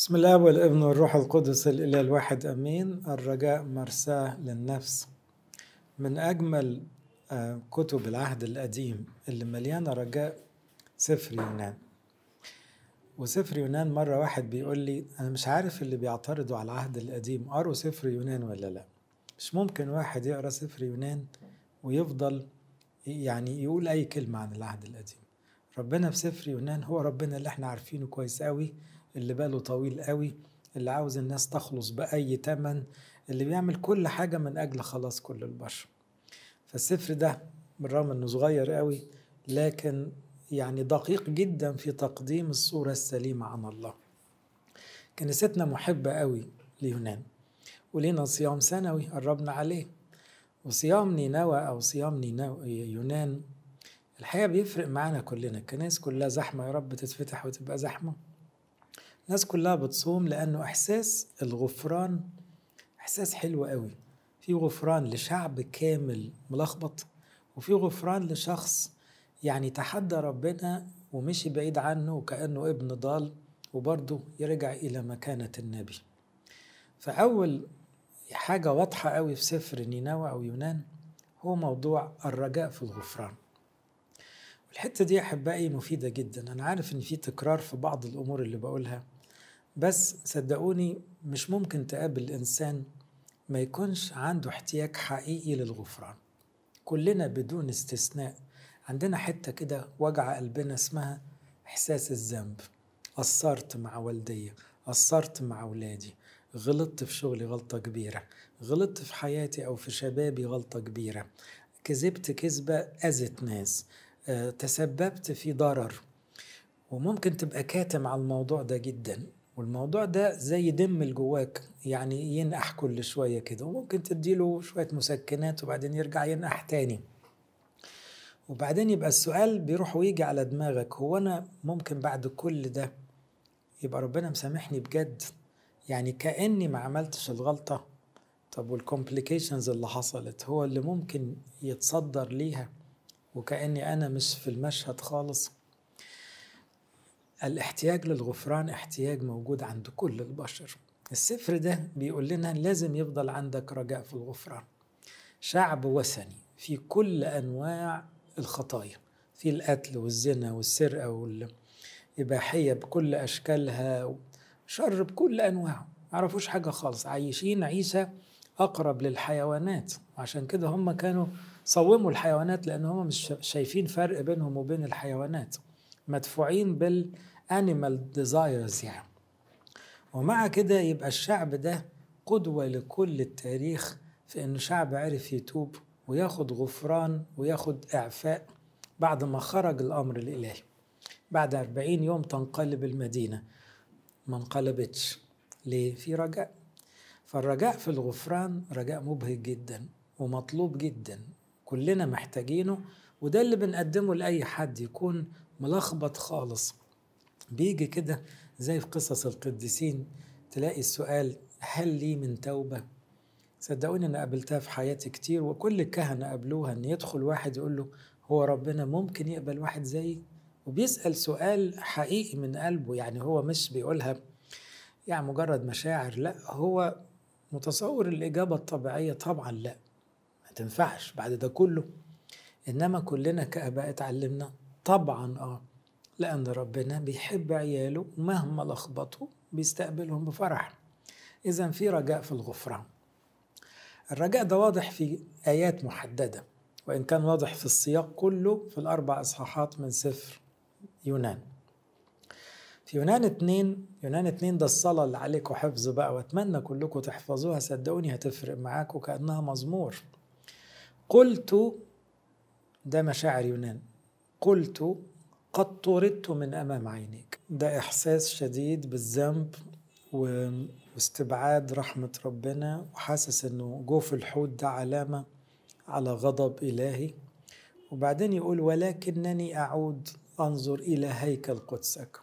بسم الله والابن والروح القدس الإله الواحد أمين. الرجاء مرساة للنفس. من أجمل آه، كتب العهد القديم اللي مليانة رجاء سفر يونان. وسفر يونان مرة واحد بيقول لي أنا مش عارف اللي بيعترضوا على العهد القديم قروا سفر يونان ولا لا؟ مش ممكن واحد يقرأ سفر يونان ويفضل يعني يقول أي كلمة عن العهد القديم. ربنا في سفر يونان هو ربنا اللي إحنا عارفينه كويس قوي اللي باله طويل قوي اللي عاوز الناس تخلص بأي تمن اللي بيعمل كل حاجة من أجل خلاص كل البشر. فالسفر ده بالرغم إنه صغير قوي لكن يعني دقيق جدا في تقديم الصورة السليمة عن الله. كنيستنا محبة قوي ليونان ولينا صيام سنوي قربنا عليه. وصيام نينوى أو صيام نينوى يونان الحقيقة بيفرق معانا كلنا. الكنائس كلها زحمة يا رب تتفتح وتبقى زحمة. الناس كلها بتصوم لأنه إحساس الغفران إحساس حلو قوي. في غفران لشعب كامل ملخبط وفي غفران لشخص يعني تحدى ربنا ومشي بعيد عنه وكأنه ابن ضال وبرضه يرجع إلى مكانة النبي. فأول حاجة واضحة قوي في سفر نينوى أو يونان هو موضوع الرجاء في الغفران. الحتة دي أحبائي مفيدة جدا. أنا عارف إن في تكرار في بعض الأمور اللي بقولها. بس صدقوني مش ممكن تقابل إنسان ما يكونش عنده احتياج حقيقي للغفران. كلنا بدون استثناء عندنا حتة كده وجع قلبنا اسمها إحساس الذنب. قصرت مع والدي قصرت مع أولادي غلطت في شغلي غلطة كبيرة غلطت في حياتي أو في شبابي غلطة كبيرة. كذبت كذبة أذت ناس أه تسببت في ضرر. وممكن تبقى كاتم على الموضوع ده جدا. والموضوع ده زي دم جواك يعني ينقح كل شوية كده وممكن تديله شوية مسكنات وبعدين يرجع ينقح تاني. وبعدين يبقى السؤال بيروح ويجي على دماغك هو أنا ممكن بعد كل ده يبقى ربنا مسامحني بجد؟ يعني كأني ما عملتش الغلطة؟ طب والكومبليكيشنز اللي حصلت هو اللي ممكن يتصدر ليها؟ وكأني أنا مش في المشهد خالص؟ الاحتياج للغفران احتياج موجود عند كل البشر. السفر ده بيقول لنا لازم يفضل عندك رجاء في الغفران. شعب وثني في كل أنواع الخطايا في القتل والزنا والسرقة والإباحية بكل أشكالها شر بكل أنواعه. معرفوش حاجة خالص. عايشين عيشة أقرب للحيوانات. عشان كده هم كانوا صوموا الحيوانات لأن هم مش شايفين فرق بينهم وبين الحيوانات. مدفوعين بالانيمال ديزايرز يعني. ومع كده يبقى الشعب ده قدوة لكل التاريخ في انه شعب عرف يتوب وياخد غفران وياخد إعفاء بعد ما خرج الأمر الإلهي. بعد أربعين يوم تنقلب المدينة. ما انقلبتش. ليه؟ في رجاء. فالرجاء في الغفران رجاء مبهج جدا ومطلوب جدا. كلنا محتاجينه وده اللي بنقدمه لأي حد يكون ملخبط خالص. بيجي كده زي في قصص القديسين تلاقي السؤال هل لي من توبة؟ صدقوني أنا قابلتها في حياتي كتير وكل الكهنة قابلوها إن يدخل واحد يقول له هو ربنا ممكن يقبل واحد زيي وبيسأل سؤال حقيقي من قلبه يعني هو مش بيقولها يعني مجرد مشاعر لا هو متصور الإجابة الطبيعية طبعا لا. ما تنفعش بعد ده كله. إنما كلنا كآباء اتعلمنا طبعا آه. لأن ربنا بيحب عياله مهما لخبطوا بيستقبلهم بفرح. إذا في رجاء في الغفران. الرجاء ده واضح في آيات محددة وإن كان واضح في السياق كله في الأربع إصحاحات من سفر يونان. في يونان اتنين يونان اتنين ده الصلاة اللي عليكم حفظ بقى وأتمنى كلكم تحفظوها صدقوني هتفرق معاكم كأنها مزمور. قلت ده مشاعر يونان. قلت قد طردت من أمام عينيك. ده إحساس شديد بالذنب واستبعاد رحمة ربنا. وحاسس إنه جوف الحوت ده علامة على غضب إلهي. وبعدين يقول ولكنني أعود أنظر إلى هيكل قدسك.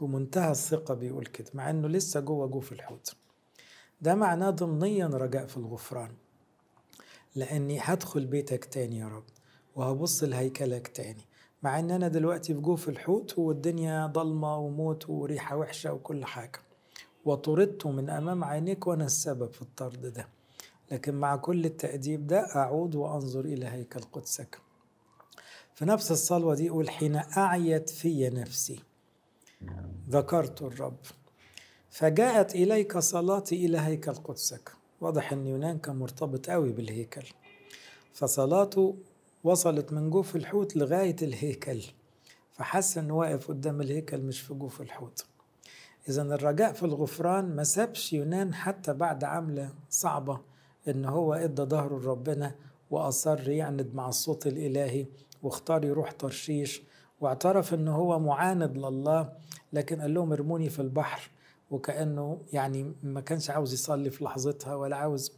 بمنتهى الثقة بيقول كده مع إنه لسه جوه جوف الحوت. ده معناه ضمنيا رجاء في الغفران. لأني هدخل بيتك تاني يا رب وهبص لهيكلك تاني. مع إن أنا دلوقتي في جوف الحوت والدنيا ضلمة وموت وريحة وحشة وكل حاجة. وطردت من أمام عينيك وأنا السبب في الطرد ده. لكن مع كل التأديب ده أعود وأنظر إلى هيكل قدسك. في نفس الصلوة دي يقول حين أعيت في نفسي ذكرت الرب. فجاءت إليك صلاتي إلى هيكل قدسك. واضح أن يونان كان مرتبط قوي بالهيكل. فصلاته وصلت من جوف الحوت لغاية الهيكل فحس أنه واقف قدام الهيكل مش في جوف الحوت. إذا الرجاء في الغفران ما سابش يونان حتى بعد عملة صعبة إن هو إدى ظهره لربنا وأصر يعند مع الصوت الإلهي واختار يروح ترشيش واعترف إن هو معاند لله لكن قال لهم ارموني في البحر وكأنه يعني ما كانش عاوز يصلي في لحظتها ولا عاوز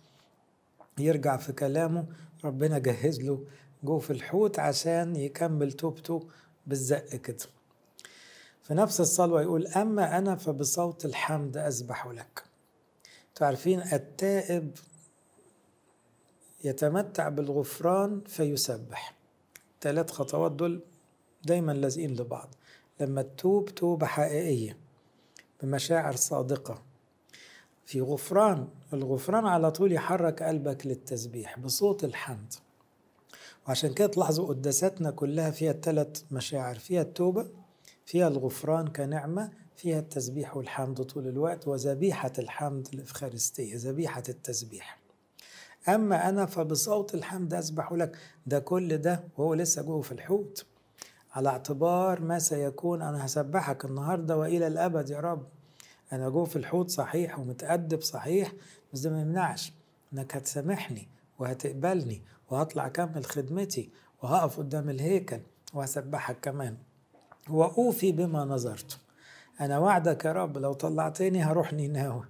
يرجع في كلامه ربنا جهز له جو في الحوت عشان يكمل توبته بالزق كده. في نفس الصلوة يقول أما أنا فبصوت الحمد أسبح لك. تعرفين التائب يتمتع بالغفران فيسبح. ثلاث خطوات دول دايما لازقين لبعض. لما تتوب توبة حقيقية بمشاعر صادقة. في غفران الغفران على طول يحرك قلبك للتسبيح بصوت الحمد. وعشان كده تلاحظوا قداساتنا كلها فيها الثلاث مشاعر فيها التوبة فيها الغفران كنعمة فيها التسبيح والحمد طول الوقت وذبيحة الحمد الإفخارستية ذبيحة التسبيح. أما أنا فبصوت الحمد أسبح لك ده كل ده وهو لسه جوه في الحوت. على اعتبار ما سيكون أنا هسبحك النهاردة وإلى الأبد يا رب. أنا جوه في الحوت صحيح ومتأدب صحيح بس ده ما يمنعش إنك هتسامحني وهتقبلني وهطلع أكمل خدمتي وهقف قدام الهيكل وهسبحك كمان. وأوفي بما نظرت. أنا وعدك يا رب لو طلعتني هروح نيناوي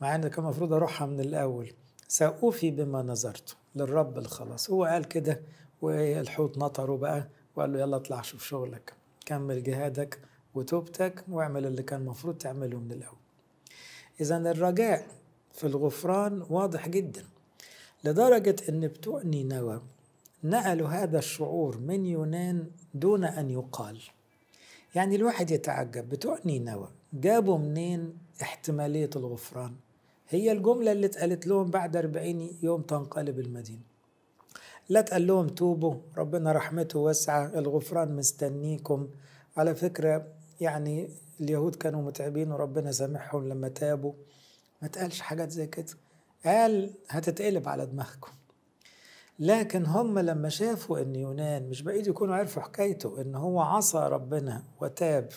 مع إن كان المفروض أروحها من الأول. سأوفي بما نظرت للرب الخلاص. هو قال كده والحوت نطره بقى وقال له يلا اطلع شوف شغلك. كمل جهادك وتوبتك واعمل اللي كان المفروض تعمله من الأول. إذا الرجاء في الغفران واضح جدا. لدرجة أن بتوع نينوى نقلوا هذا الشعور من يونان دون أن يقال. يعني الواحد يتعجب بتوع نينوى جابوا منين احتمالية الغفران؟ هي الجملة اللي اتقالت لهم بعد أربعين يوم تنقلب المدينة. لا تقال لهم توبوا ربنا رحمته واسعة الغفران مستنيكم. على فكرة يعني اليهود كانوا متعبين وربنا سامحهم لما تابوا. ما تقالش حاجات زي كده. قال هتتقلب على دماغكم. لكن هم لما شافوا إن يونان مش بعيد يكونوا عرفوا حكايته إن هو عصى ربنا وتاب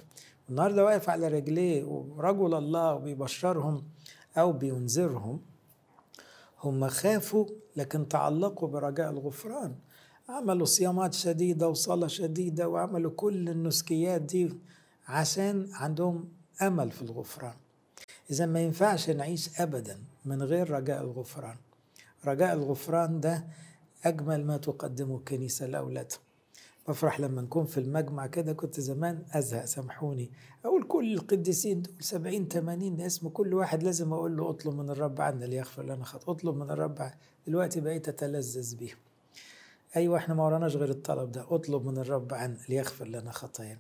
النهارده واقف على رجليه ورجل الله وبيبشرهم أو بينذرهم هم خافوا لكن تعلقوا برجاء الغفران. عملوا صيامات شديدة وصلاة شديدة وعملوا كل النسكيات دي عشان عندهم أمل في الغفران. إذا ما ينفعش نعيش أبدا من غير رجاء الغفران. رجاء الغفران ده أجمل ما تقدمه الكنيسة لأولادها. بفرح لما نكون في المجمع كده كنت زمان أزهق سامحوني. أقول كل القديسين دول سبعين تمانين اسم كل واحد لازم أقول له أطلب من الرب عنا ليغفر لنا خط. أطلب من الرب دلوقتي بقيت أتلذذ بيهم أيوة إحنا ما وراناش غير الطلب ده. أطلب من الرب عنا ليغفر لنا خطايانا.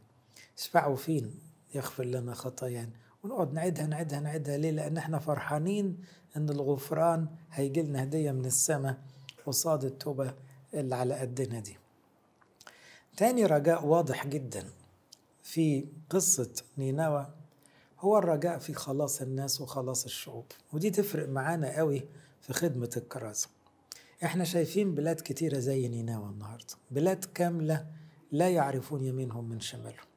اشفعوا فين يغفر لنا خطايانا. ونقعد نعيدها نعيدها نعيدها. ليه؟ لأن إحنا فرحانين إن الغفران هيجي لنا هدية من السماء قصاد التوبة اللي على قدنا دي. تاني رجاء واضح جدا في قصة نينوى. هو الرجاء في خلاص الناس وخلاص الشعوب. ودي تفرق معانا قوي في خدمة الكرازة إحنا شايفين بلاد كتيرة زي نينوى النهاردة. بلاد كاملة لا يعرفون يمينهم من شمالهم.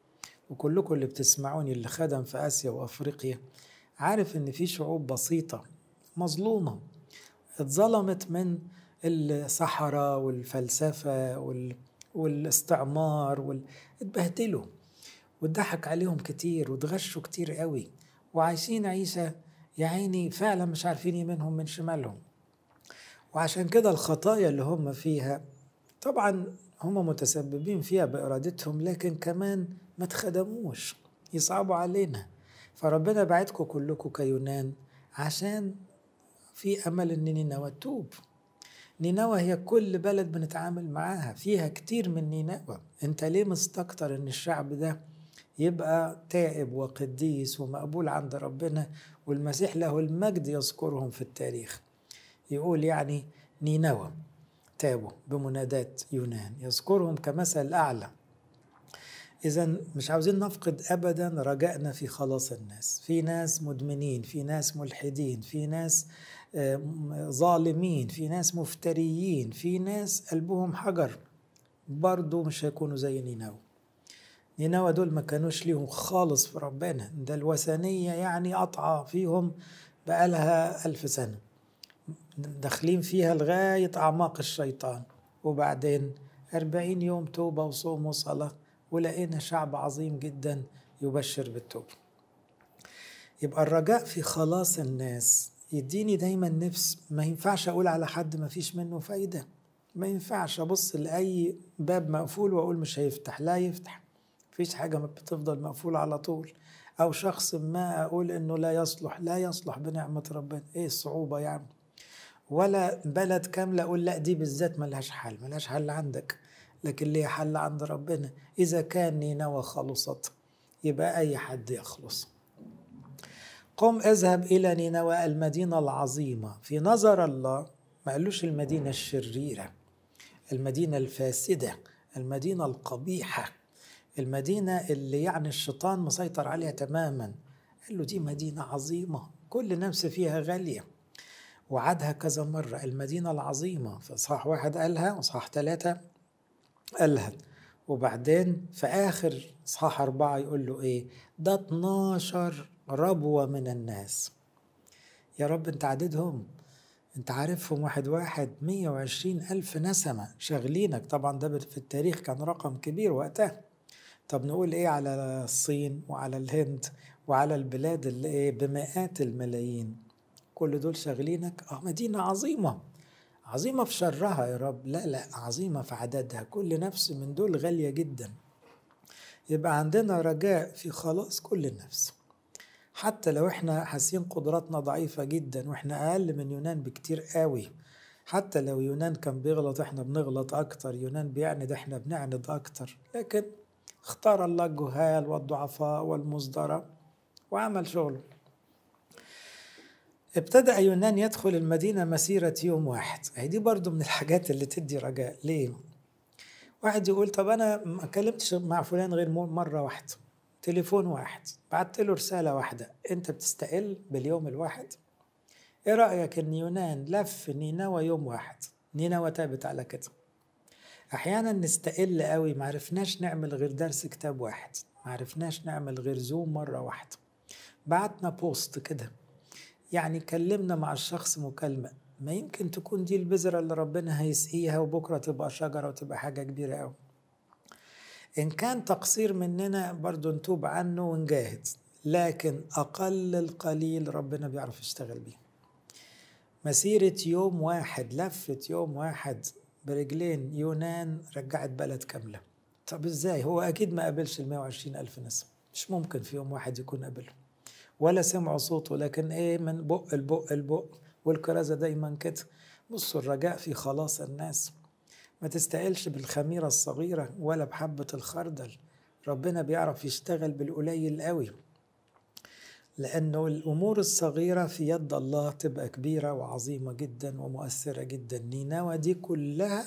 وكلكم اللي بتسمعوني اللي خدم في آسيا وأفريقيا عارف إن في شعوب بسيطة مظلومة. اتظلمت من الصحراء والفلسفة وال... والاستعمار وال... اتبهدلوا واتضحك عليهم كتير واتغشوا كتير قوي وعايشين عيشة يا عيني فعلا مش عارفين يمينهم من شمالهم. وعشان كده الخطايا اللي هم فيها طبعا هم متسببين فيها بإرادتهم لكن كمان ما تخدموش يصعبوا علينا. فربنا بعتكم كلكم كيونان عشان في أمل إن نينوى تتوب. نينوى هي كل بلد بنتعامل معاها فيها كتير من نينوى. أنت ليه مستكتر إن الشعب ده يبقى تائب وقديس ومقبول عند ربنا والمسيح له المجد يذكرهم في التاريخ؟ يقول يعني نينوى تابوا بمناداة يونان يذكرهم كمثل أعلى. إذا مش عاوزين نفقد أبدا رجائنا في خلاص الناس. في ناس مدمنين في ناس ملحدين في ناس ظالمين في ناس مفتريين في ناس قلبهم حجر. برضو مش هيكونوا زي نينوى. نينوى دول ما كانوش ليهم خالص في ربنا. ده الوثنية يعني قطعة فيهم بقالها ألف سنة. داخلين فيها لغاية أعماق الشيطان. وبعدين أربعين يوم توبة وصوم وصلاة. ولقينا شعب عظيم جدا يبشر بالتوبة. يبقى الرجاء في خلاص الناس. يديني دايما نفس. ما ينفعش أقول على حد ما فيش منه فايدة. ما ينفعش أبص لأي باب مقفول وأقول مش هيفتح. لا يفتح. مفيش حاجة بتفضل مقفولة على طول. أو شخص ما أقول إنه لا يصلح. لا يصلح بنعمة ربنا. إيه الصعوبة يعني؟ ولا بلد كاملة أقول لا دي بالذات ملهاش حل. ملهاش حل عندك. لكن ليه حل عند ربنا؟ إذا كان نينوى خلصت يبقى أي حد يخلص. قم اذهب إلى نينوى المدينة العظيمة. في نظر الله ما قالوش المدينة الشريرة المدينة الفاسدة المدينة القبيحة المدينة اللي يعني الشيطان مسيطر عليها تماما. قال له دي مدينة عظيمة كل نفس فيها غالية. وعدها كذا مرة المدينة العظيمة. إصحاح واحد قالها وإصحاح ثلاثة قالها. وبعدين في آخر إصحاح أربعة يقول له إيه؟ ده 12 ربوة من الناس. يا رب أنت عددهم. أنت عارفهم واحد واحد 120 ألف نسمة شاغلينك. طبعا ده في التاريخ كان رقم كبير وقتها. طب نقول إيه على الصين وعلى الهند وعلى البلاد اللي إيه؟ بمئات الملايين. كل دول شاغلينك. آه مدينة عظيمة. عظيمة في شرها يا رب. لا لا عظيمة في عددها. كل نفس من دول غالية جدا. يبقى عندنا رجاء في خلاص كل نفس حتى لو إحنا حاسين قدراتنا ضعيفة جدا وإحنا أقل من يونان بكتير قوي حتى لو يونان كان بيغلط إحنا بنغلط أكتر يونان بيعند إحنا بنعند أكتر. لكن اختار الله الجهال والضعفاء والمصدرة وعمل شغله. ابتدأ يونان يدخل المدينة مسيرة يوم واحد. هي دي برضو من الحاجات اللي تدي رجاء. ليه؟ واحد يقول طب أنا ما كلمتش مع فلان غير مرة واحدة. تليفون واحد. بعت له رسالة واحدة. أنت بتستقل باليوم الواحد؟ إيه رأيك إن يونان لف نينوى يوم واحد؟ نينوى تابت على كده. أحيانا نستقل قوي. معرفناش نعمل غير درس كتاب واحد. معرفناش نعمل غير زوم مرة واحدة. بعتنا بوست كده. يعني كلمنا مع الشخص مكالمة. ما يمكن تكون دي البذرة اللي ربنا هيسقيها وبكرة تبقى شجرة وتبقى حاجة كبيرة أوي. إن كان تقصير مننا برضو نتوب عنه ونجاهد لكن أقل القليل ربنا بيعرف يشتغل بيه. مسيرة يوم واحد لفة يوم واحد برجلين يونان رجعت بلد كاملة. طب إزاي؟ هو أكيد ما قابلش ال 120 ألف نسمة مش ممكن في يوم واحد يكون قابلهم. ولا سمعوا صوته لكن إيه من بق البق البق. والكرازة دايما كده. بصوا الرجاء في خلاص الناس. ما تستقلش بالخميرة الصغيرة ولا بحبة الخردل. ربنا بيعرف يشتغل بالقليل قوي. لأنه الأمور الصغيرة في يد الله تبقى كبيرة وعظيمة جدا ومؤثرة جدا. نينوى دي كلها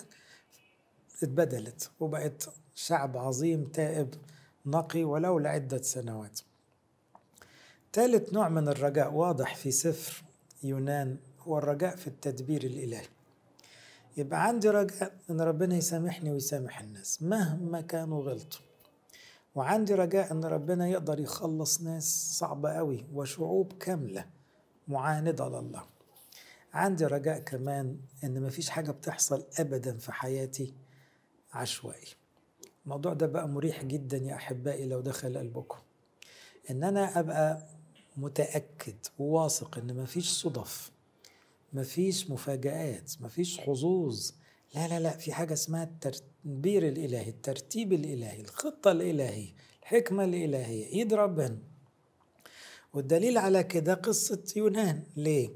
اتبدلت وبقت شعب عظيم تائب نقي ولو لعدة سنوات. ثالث نوع من الرجاء واضح في سفر يونان هو الرجاء في التدبير الإلهي. يبقى عندي رجاء إن ربنا يسامحني ويسامح الناس مهما كانوا غلطوا. وعندي رجاء إن ربنا يقدر يخلص ناس صعبة قوي وشعوب كاملة معاندة لله عندي رجاء كمان إن مفيش حاجة بتحصل ابدا في حياتي عشوائي. الموضوع ده بقى مريح جدا يا أحبائي لو دخل قلبكم. إن أنا أبقى متأكد وواثق إن مفيش صدف مفيش مفاجآت مفيش حظوظ. لا لا لا في حاجة اسمها التدبير الإلهي الترتيب الإلهي الخطة الإلهية الحكمة الإلهية إيد ربنا. والدليل على كده قصة يونان. ليه؟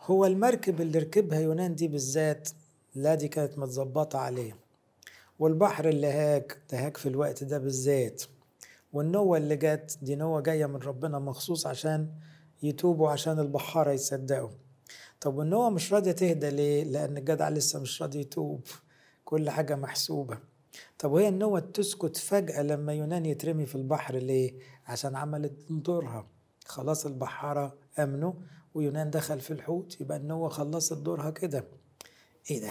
هو المركب اللي ركبها يونان دي بالذات لا دي كانت متظبطة عليه. والبحر اللي هاك ده هاك في الوقت ده بالذات. والنوة اللي جت دي نوة جاية من ربنا مخصوص عشان يتوبوا عشان البحارة يصدقوا طب والنوة مش راضية تهدى ليه؟ لأن الجدع لسه مش راضي يتوب كل حاجة محسوبة طب وهي النوة تسكت فجأة لما يونان يترمي في البحر ليه؟ عشان عملت دورها خلاص البحارة أمنوا ويونان دخل في الحوت يبقى النوة خلصت دورها كده إيه ده؟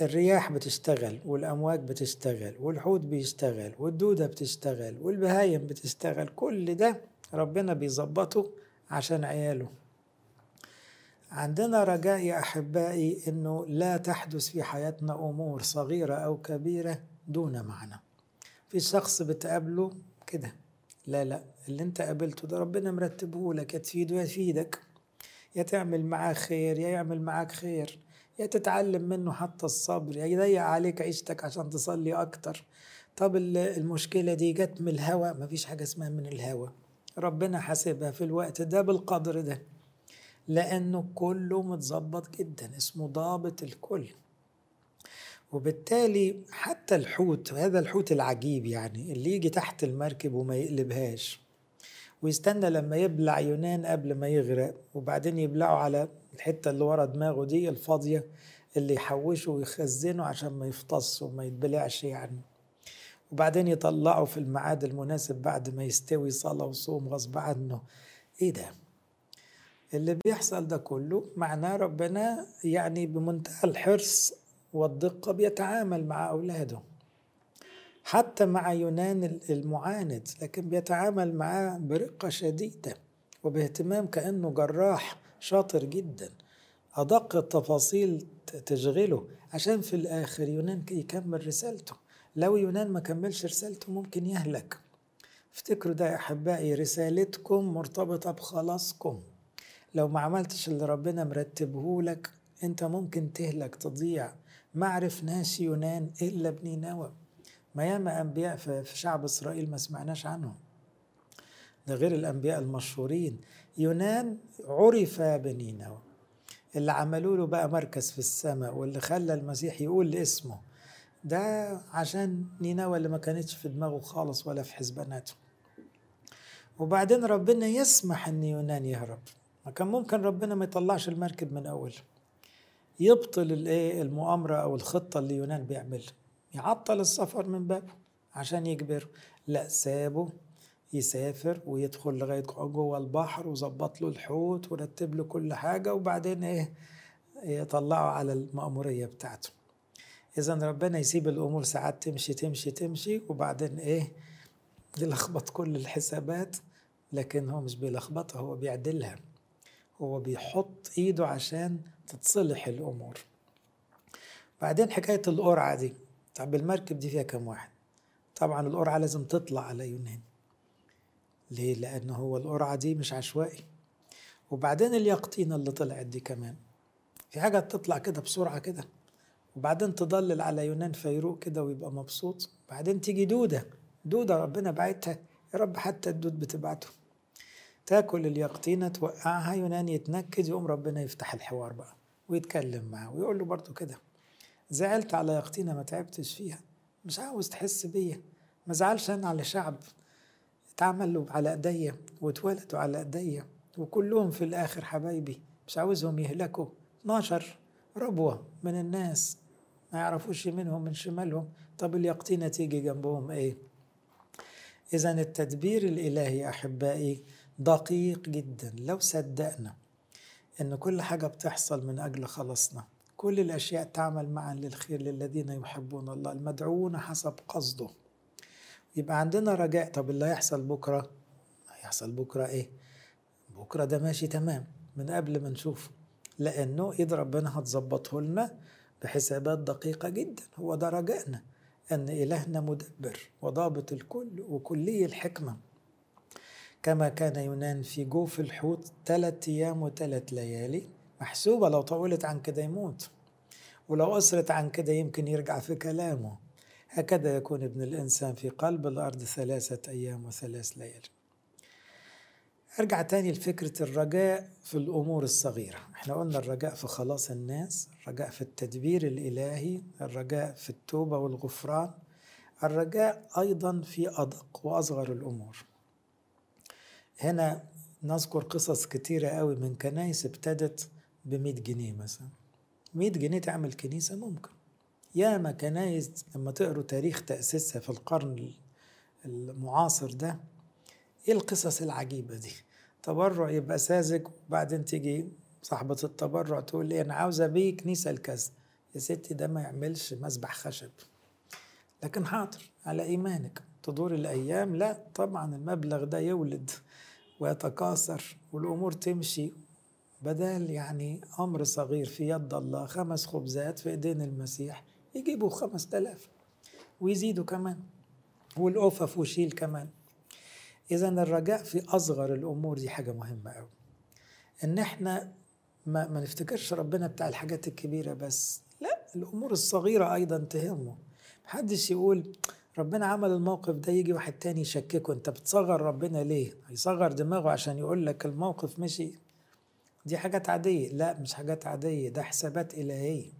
الرياح بتشتغل والأمواج بتشتغل والحوت بيشتغل والدودة بتشتغل والبهايم بتشتغل كل ده ربنا بيظبطه عشان عياله. عندنا رجاء يا أحبائي أنه لا تحدث في حياتنا أمور صغيرة أو كبيرة دون معنى. في شخص بتقابله كده لا لا اللي انت قابلته ده ربنا مرتبه لك يا تفيده يا يفيدك. يا تعمل معاه خير يا يعمل معاك خير. يا تتعلم منه حتى الصبر يا يضيق عليك عيشتك عشان تصلي أكتر. طب المشكلة دي جت من الهوى مفيش حاجة اسمها من الهوى ربنا حاسبها في الوقت ده بالقدر ده لأنه كله متظبط جدا اسمه ضابط الكل. وبالتالي حتى الحوت وهذا الحوت العجيب يعني اللي يجي تحت المركب وما يقلبهاش ويستنى لما يبلع يونان قبل ما يغرق وبعدين يبلعه على الحتة اللي ورا دماغه دي الفاضية اللي يحوشه ويخزنه عشان ما يفطس وما يتبلعش يعني. وبعدين يطلعه في الميعاد المناسب بعد ما يستوي صلاة وصوم غصب عنه. إيه ده؟ اللي بيحصل ده كله معناه ربنا يعني بمنتهى الحرص والدقة بيتعامل مع أولاده. حتى مع يونان المعاند لكن بيتعامل معاه برقة شديدة وباهتمام كأنه جراح شاطر جدا. أدق التفاصيل تشغله. عشان في الآخر يونان يكمل رسالته. لو يونان ما كملش رسالته ممكن يهلك. افتكروا ده يا أحبائي رسالتكم مرتبطة بخلاصكم. لو ما عملتش اللي ربنا مرتبه لك أنت ممكن تهلك تضيع. ما عرفناش يونان إلا بنينوى ما ياما أنبياء في شعب إسرائيل ما سمعناش عنهم. ده غير الأنبياء المشهورين. يونان عرف بنينوى. اللي عملوا له بقى مركز في السماء واللي خلى المسيح يقول اسمه ده عشان نينوى اللي ما كانتش في دماغه خالص ولا في حسباناته. وبعدين ربنا يسمح إن يونان يهرب. ما كان ممكن ربنا ما يطلعش المركب من اول يبطل الإيه؟ المؤامرة أو الخطة اللي يونان بيعملها. يعطل السفر من بابه عشان يجبره. لا سابه يسافر ويدخل لغاية جوه البحر وظبط له الحوت ورتب له كل حاجة وبعدين إيه يطلعه على المأمورية بتاعته. اذا ربنا يسيب الأمور ساعات تمشي تمشي تمشي وبعدين إيه يلخبط كل الحسابات لكن هو مش بيلخبطها هو بيعدلها. هو بيحط إيده عشان تتصلح الأمور. بعدين حكاية القرعة دي. طب المركب دي فيها كم واحد؟ طبعا القرعة لازم تطلع على يونان. ليه؟ لأن هو القرعة دي مش عشوائي. وبعدين اليقطينه اللي طلعت دي كمان. في حاجة تطلع كده بسرعة كده. وبعدين تضلل على يونان فيروق كده ويبقى مبسوط. بعدين تيجي دودة. دودة ربنا بعتها. يا رب حتى الدود بتبعته. تاكل اليقطينة توقعها يونان يتنكد يقوم ربنا يفتح الحوار بقى. ويتكلم معاه. ويقول له برضه كده. زعلت على يقطينة ما تعبتش فيها. مش عاوز تحس بيا. ما زعلش أنا على شعب. اتعملوا على ايديا واتولدوا على ايديا وكلهم في الآخر حبايبي مش عاوزهم يهلكوا. 12 ربوة من الناس ما يعرفوش يمينهم من شمالهم. طب اليقطينة تيجي جنبهم إيه؟ اذا التدبير الإلهي أحبائي دقيق جدا. لو صدقنا إن كل حاجة بتحصل من أجل خلاصنا كل الأشياء تعمل معا للخير للذين يحبون الله المدعوون حسب قصده. يبقى عندنا رجاء. طب اللي هيحصل بكرة؟ هيحصل بكرة إيه؟ بكرة ده ماشي تمام من قبل ما نشوفه لأنه إيد ربنا هتظبطه لنا بحسابات دقيقة جدا. هو ده رجائنا إن إلهنا مدبر وضابط الكل وكلي الحكمة. كما كان يونان في جوف الحوت ثلاث أيام وثلاث ليالي. محسوبة لو طولت عن كده يموت ولو أسرت عن كده يمكن يرجع في كلامه. هكذا يكون ابن الإنسان في قلب الأرض ثلاثة أيام وثلاث ليالي أرجع تاني لفكرة الرجاء في الأمور الصغيرة. إحنا قلنا الرجاء في خلاص الناس الرجاء في التدبير الإلهي الرجاء في التوبة والغفران الرجاء أيضا في أدق وأصغر الأمور. هنا نذكر قصص كتيرة قوي من كنايس ابتدت بمئة جنيه مثلا. مئة جنيه تعمل كنيسة ممكن. ياما كنايس لما تقروا تاريخ تأسيسها في القرن المعاصر ده إيه القصص العجيبة دي؟ تبرع يبقى ساذج وبعدين تيجي صاحبة التبرع تقول لي أنا عاوزة بيه كنيسة الكذا. يا ستي ده ما يعملش مسبح خشب. لكن حاضر على إيمانك. تدور الأيام لا طبعا المبلغ ده يولد ويتكاثر والأمور تمشي بدل يعني أمر صغير في يد الله خمس خبزات في إيدين المسيح. يجيبوا خمس تلاف ويزيدوا كمان والأوفف وشيل كمان. إذا الرجاء في أصغر الأمور دي حاجة مهمة أوي. إن إحنا ما, ما نفتكرش ربنا بتاع الحاجات الكبيرة بس لا الأمور الصغيرة أيضا تهمه. محدش يقول ربنا عمل الموقف ده يجي واحد تاني يشككه أنت بتصغر ربنا ليه؟ هيصغر دماغه عشان يقول لك الموقف مشي. دي حاجات عادية لا مش حاجات عادية ده حسابات إلهية.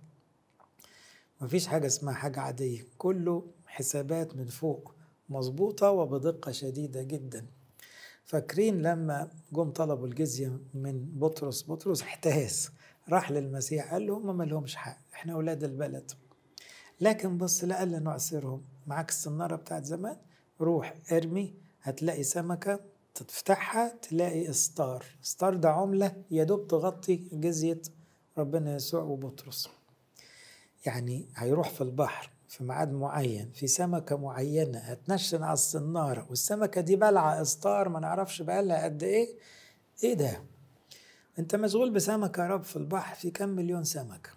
مفيش حاجة اسمها حاجة عادية كله حسابات من فوق مظبوطة وبدقة شديدة جدا. فاكرين لما جم طلبوا الجزية من بطرس بطرس احتاس راح للمسيح قال له هم ما لهمش حق إحنا أولاد البلد. لكن بص لا قال نعسرهم معاك السنارة بتاعت زمان روح ارمي هتلاقي سمكة تفتحها تلاقي استار استار ده عملة يدوب تغطي جزية ربنا يسوع وبطرس. يعني هيروح في البحر في ميعاد معين في سمكة معينة هتنشن على الصنارة والسمكة دي بلعة إستار ما نعرفش بقالها قد إيه؟ إيه ده؟ أنت مشغول بسمكة يا رب في البحر في كم مليون سمكة؟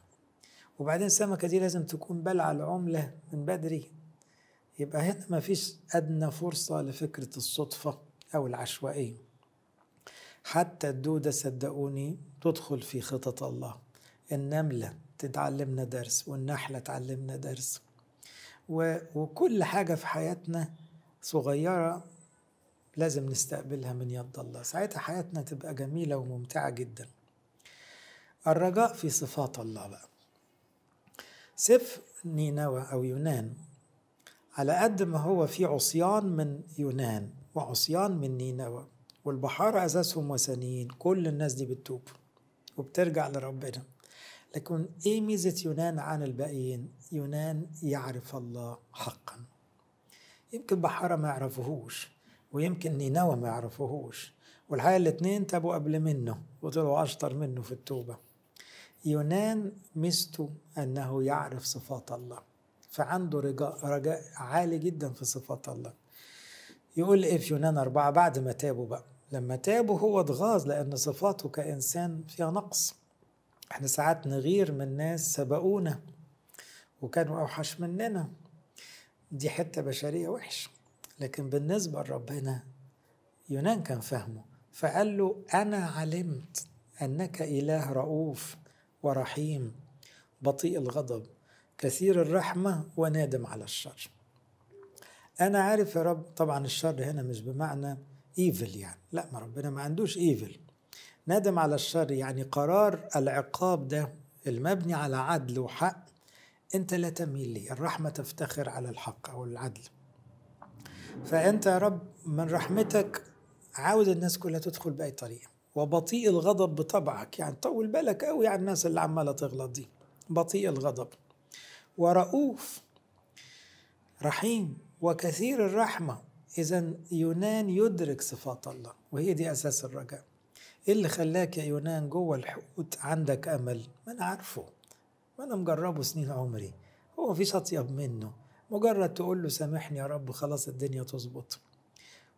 وبعدين السمكة دي لازم تكون بلعة العملة من بدري. يبقى هنا ما فيش أدنى فرصة لفكرة الصدفة أو العشوائية. حتى الدودة صدقوني تدخل في خطط الله. النملة تتعلمنا درس والنحلة تعلمنا درس وكل حاجة في حياتنا صغيرة لازم نستقبلها من يد الله. ساعتها حياتنا تبقى جميلة وممتعة جدا. الرجاء في صفات الله بقى. سفر نينوى أو يونان على قد ما هو في عصيان من يونان وعصيان من نينوى والبحارة أساسهم وثنيين كل الناس دي بتتوب وبترجع لربنا. لكن إيه ميزة يونان عن الباقيين؟ يونان يعرف الله حقا. يمكن بحارة ما يعرفوهوش ويمكن نينوى ما يعرفوهوش. والحقيقة الاتنين تابوا قبل منه وطلعوا أشطر منه في التوبة. يونان ميزته أنه يعرف صفات الله فعنده رجاء, رجاء عالي جدا في صفات الله. يقول إيه في يونان أربعة بعد ما تابوا بقى؟ لما تابوا هو اتغاظ لأن صفاته كإنسان فيها نقص. إحنا ساعات نغير من ناس سبقونا وكانوا أوحش مننا. دي حتة بشرية وحش لكن بالنسبة لربنا يونان كان فاهمه فقال له أنا علمت أنك إله رؤوف ورحيم بطيء الغضب كثير الرحمة ونادم على الشر. أنا عارف يا رب طبعا الشر هنا مش بمعنى evil يعني لا ما ربنا ما عندوش evil ندم على الشر. يعني قرار العقاب ده المبني على عدل وحق. انت لا تميل لي. الرحمة تفتخر على الحق أو العدل. فأنت يا رب من رحمتك عاوز الناس كلها تدخل بأي طريقة. وبطيء الغضب بطبعك. يعني طول بالك قوي على الناس اللي عمالة تغلط دي. بطيء الغضب. ورؤوف رحيم. وكثير الرحمة. إذا يونان يدرك صفات الله. وهي دي أساس الرجاء. إيه اللي خلاك يا يونان جوه الحوت عندك أمل؟ ما أنا عارفه. ما أنا مجربه سنين عمري. هو مفيش أطيب منه. مجرد تقول له سامحني يا رب خلاص الدنيا تظبط.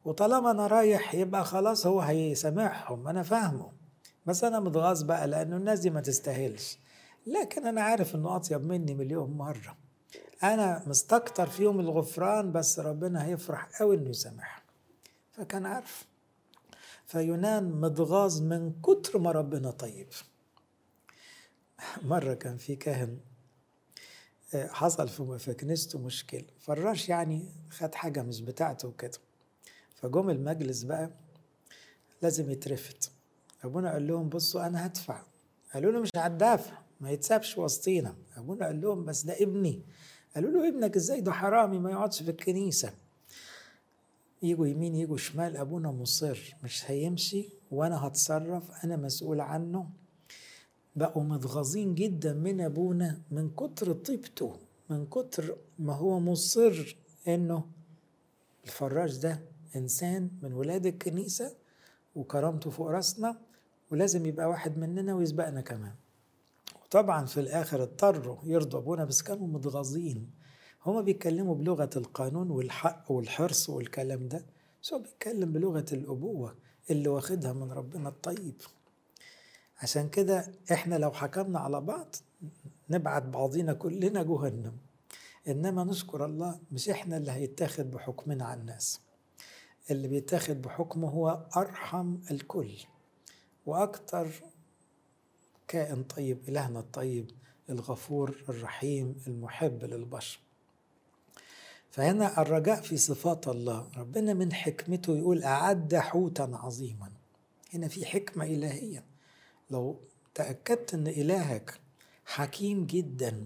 وطالما أنا رايح يبقى خلاص هو هيسامحهم. أنا فاهمه. بس أنا متغاظ بقى لأنه الناس دي ما تستاهلش. لكن أنا عارف إنه أطيب مني مليون مرة. أنا مستكتر فيهم الغفران بس ربنا هيفرح قوي إنه يسامحهم. فكان عارف. فيونان متغاظ من كتر ما ربنا طيب. مرة كان في كاهن حصل في كنيسته مشكلة فراش يعني خد حاجة مش بتاعته وكده. فجم المجلس بقى لازم يترفد. أبونا قال لهم بصوا أنا هدفع. قالوا له مش هتدافع ما يتسابش وسطينا. أبونا قال لهم بس ده ابني. قالوا له ابنك إزاي ده حرامي ما يقعدش في الكنيسة. يجوا يمين يجوا شمال أبونا مصر مش هيمشي وأنا هتصرف أنا مسؤول عنه. بقوا متغاظين جدا من أبونا من كتر طيبته من كتر ما هو مصر إنه الفراش ده إنسان من ولاد الكنيسة وكرامته فوق راسنا ولازم يبقى واحد مننا ويسبقنا كمان. وطبعا في الآخر اضطروا يرضوا أبونا بس كانوا متغاظين. هما بيتكلموا بلغة القانون والحق والحرص والكلام ده. بس هو بيتكلم بلغة الأبوة اللي واخدها من ربنا الطيب. عشان كده إحنا لو حكمنا على بعض نبعت بعضينا كلنا جهنم. إنما نشكر الله مش إحنا اللي هيتاخد بحكمنا على الناس. اللي بيتاخد بحكمه هو أرحم الكل وأكتر كائن طيب إلهنا الطيب الغفور الرحيم المحب للبشر. فهنا الرجاء في صفات الله. ربنا من حكمته يقول أعد حوتا عظيما. هنا في حكمة إلهية. لو تأكدت أن إلهك حكيم جدا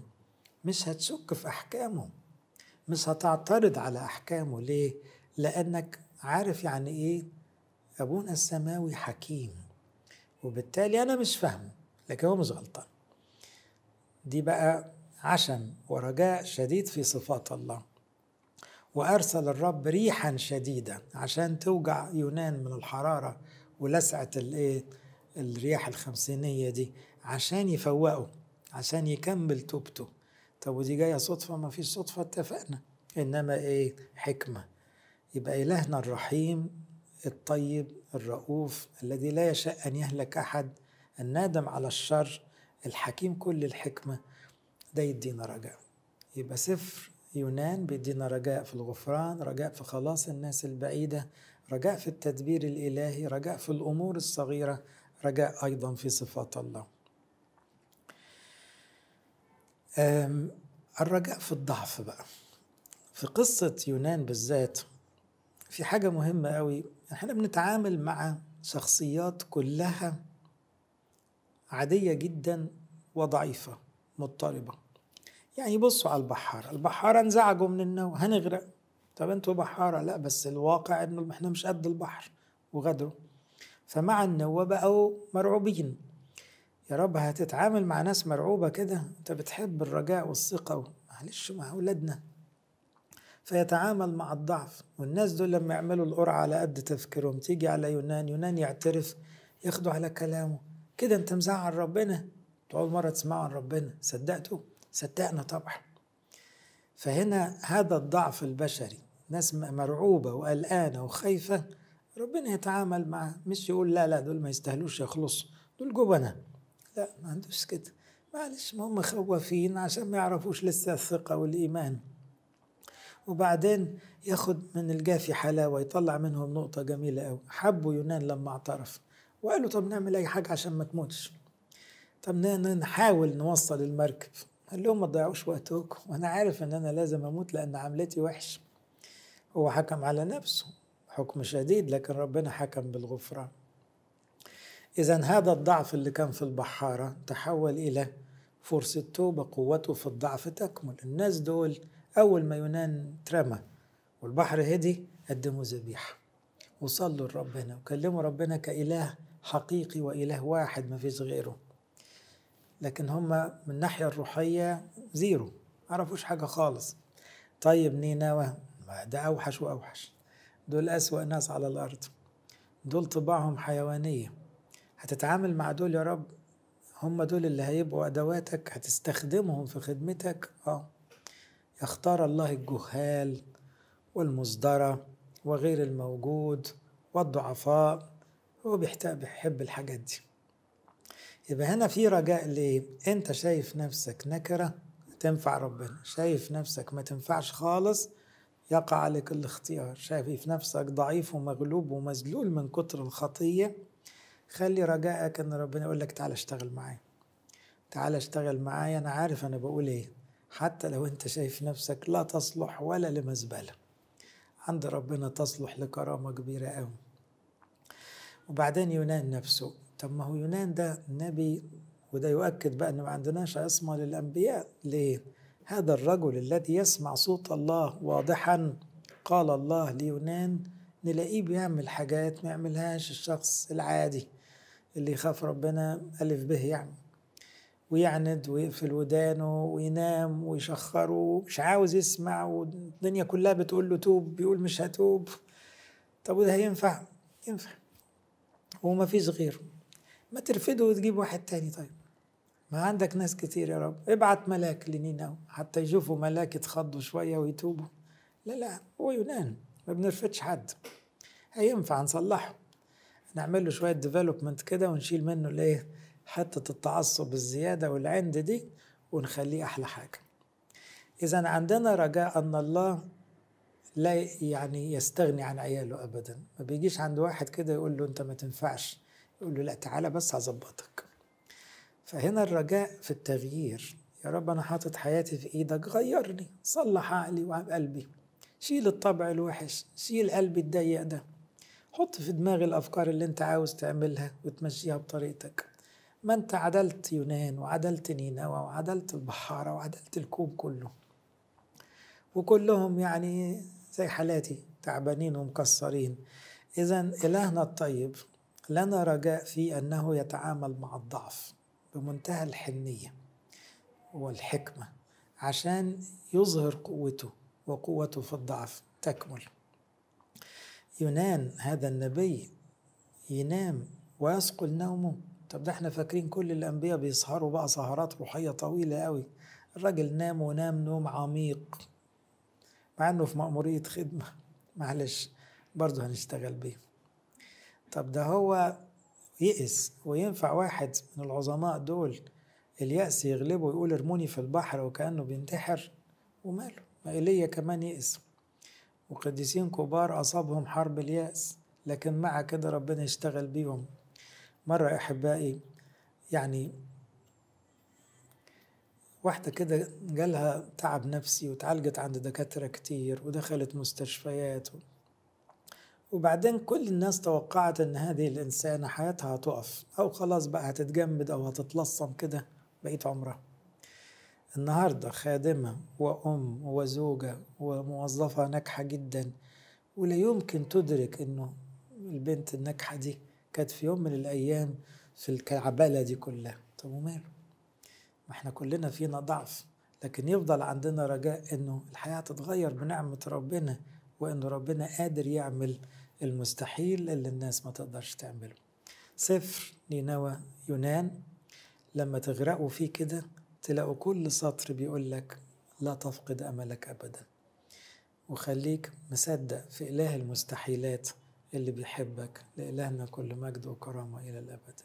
مش هتشك في أحكامه. مش هتعترض على أحكامه. ليه؟ لأنك عارف يعني إيه؟ أبونا السماوي حكيم. وبالتالي أنا مش فاهمه لكن هو مش غلطان. دي بقى عشم ورجاء شديد في صفات الله. وأرسل الرب ريحا شديدة عشان توجع يونان من الحرارة ولسعة الإيه؟ الرياح الخمسينية دي عشان يفوقه عشان يكمل توبته. طب ودي جاية صدفة؟ ما فيش صدفة اتفقنا. إنما إيه؟ حكمة. يبقى إلهنا الرحيم الطيب الرؤوف الذي لا يشاء أن يهلك أحد النادم على الشر الحكيم كل الحكمة. ده يدينا رجاء. يبقى سفر يونان بيدينا رجاء في الغفران رجاء في خلاص الناس البعيدة رجاء في التدبير الإلهي رجاء في الأمور الصغيرة رجاء أيضا في صفات الله. الرجاء في الضعف بقى. في قصة يونان بالذات في حاجة مهمة قوي. إحنا بنتعامل مع شخصيات كلها عادية جدا وضعيفة مضطربة. يعني بصوا على البحارة. البحارة انزعجوا من النوم. هنغرق. طب أنتوا بحارة؟ لا بس الواقع انه إحنا مش قد البحر وغدروا. فمع النوة بقوا مرعوبين. يا رب هتتعامل مع ناس مرعوبة كده؟ انت بتحب الرجاء والثقة معلش مع أولادنا. فيتعامل مع الضعف. والناس دول لما يعملوا القرعة على قد تفكيرهم تيجي على يونان يونان يعترف ياخدوا على كلامه. كده انت مزعل ربنا. أول مرة تسمعوا عن ربنا. صدقتوا؟ صدقنا طبعا. فهنا هذا الضعف البشري ناس مرعوبة وقلقانة وخايفة ربنا يتعامل معاه مش يقول لا لا دول ما يستاهلوش يخلصوا دول جبنة. لا ما عندوش كده. معلش ما هم خوافين عشان ما يعرفوش لسه الثقة والإيمان. وبعدين ياخد من الجافي حلاوة يطلع منهم نقطة جميلة أوي. حبوا يونان لما اعترف. وقالوا طب نعمل أي حاجة عشان ما تموتش. طب نحاول نوصل المركب. قال لهم ما تضيعوش وقتكم. وأنا عارف إن أنا لازم أموت لأن عملتي وحش. هو حكم على نفسه. حكم شديد لكن ربنا حكم بالغفران. إذا هذا الضعف اللي كان في البحارة تحول إلى فرصة توبة قوته في الضعف تكمل. الناس دول أول ما يونان ترمى والبحر هدي قدموا ذبيحة. وصلوا لربنا وكلموا ربنا كإله حقيقي وإله واحد ما فيش غيره. لكن هم من الناحية الروحية زيرو عرفوش حاجة خالص. طيب نينوى ده أوحش وأوحش. دول أسوأ ناس على الأرض. دول طباعهم حيوانية. هتتعامل مع دول يا رب. هم دول اللي هيبقوا أدواتك هتستخدمهم في خدمتك. آه. يختار الله الجهال والمصدرة وغير الموجود والضعفاء هو بيحب الحاجات دي. يبقى هنا في رجاء ليه؟ انت شايف نفسك نكرة تنفع ربنا. شايف نفسك ما تنفعش خالص يقع عليك الاختيار. شايف نفسك ضعيف ومغلوب ومذلول من كتر الخطية. خلي رجائك إن ربنا يقول لك تعالى اشتغل معايا. تعالى اشتغل معايا. أنا عارف أنا بقول إيه. حتى لو أنت شايف نفسك لا تصلح ولا لمزبلة. عند ربنا تصلح لكرامة كبيرة قوي. وبعدين يونان نفسه. طب ما هو يونان ده نبي وده يؤكد بقى ان ما عندناش عصمة للأنبياء. ليه؟ هذا الرجل الذي يسمع صوت الله واضحا. قال الله ليونان نلاقيه بيعمل حاجات ما يعملهاش الشخص العادي اللي يخاف ربنا ألف به يعني. ويعند ويقفل ودانه وينام ويشخره مش عاوز يسمع والدنيا كلها بتقول له توب بيقول مش هتوب. طب وده هينفع؟ ينفع. وما فيش غيره. ما ترفده وتجيب واحد تاني. طيب ما عندك ناس كتير يا رب. ابعت ملاك لنينو حتى يشوفوا ملاك يتخضوا شوية ويتوبوا. لا لا هو يونان ما بنرفدش حد. هينفع نصلحه. نعمل له شوية ديفلوبمنت كده ونشيل منه الايه حتة التعصب الزيادة والعند دي ونخليه أحلى حاجة. إذا عندنا رجاء أن الله لا يعني يستغني عن عياله أبدا. ما بيجيش عند واحد كده يقول له أنت ما تنفعش. يقول له لا تعالى بس هظبطك. فهنا الرجاء في التغيير. يا رب أنا حاطط حياتي في إيدك غيرني صلح عقلي وقلبي شيل الطبع الوحش شيل قلبي الضيق ده. حط في دماغي الأفكار اللي أنت عاوز تعملها وتمشيها بطريقتك. ما أنت عدلت يونان وعدلت نينوى وعدلت البحارة وعدلت الكوب كله. وكلهم يعني زي حالاتي تعبانين ومكسرين. إذا إلهنا الطيب لنا رجاء في أنه يتعامل مع الضعف بمنتهى الحنية والحكمة عشان يظهر قوته وقوته في الضعف. تكمل. يونان هذا النبي ينام ويثقل نومه. طب ده إحنا فاكرين كل الأنبياء بيسهروا بقى سهرات روحية طويلة قوي الراجل نام ونام نوم عميق مع إنه في مأمورية خدمة. معلش برضه هنشتغل بيه. طب ده هو يئس وينفع واحد من العظماء دول اليأس يغلبه ويقول ارموني في البحر وكأنه بينتحر؟ وماله؟ ما إيليا كمان يئس. وقديسين كبار أصابهم حرب اليأس لكن مع كده ربنا يشتغل بيهم. مرة أحبائي يعني واحدة كده جالها تعب نفسي وتعالجت عند دكاترة كتير ودخلت مستشفيات وبعدين كل الناس توقعت إن هذه الإنسانة حياتها هتقف أو خلاص بقى هتتجمد أو هتتلصم كده بقيت عمرها. النهاردة خادمة وأم وزوجة وموظفة ناجحة جدا ولا يمكن تدرك إنه البنت الناجحة دي كانت في يوم من الأيام في الكعبلة دي كلها. طب وماله؟ ما إحنا كلنا فينا ضعف لكن يفضل عندنا رجاء إنه الحياة تتغير بنعمة ربنا وانه ربنا قادر يعمل المستحيل اللي الناس ما تقدرش تعمله. سفر نينوى يونان. لما تغرقوا فيه كده تلاقوا كل سطر بيقول لك لا تفقد أملك ابدا. وخليك مصدق في إله المستحيلات اللي بيحبك لإلهنا كل مجد وكرامة إلى الأبد.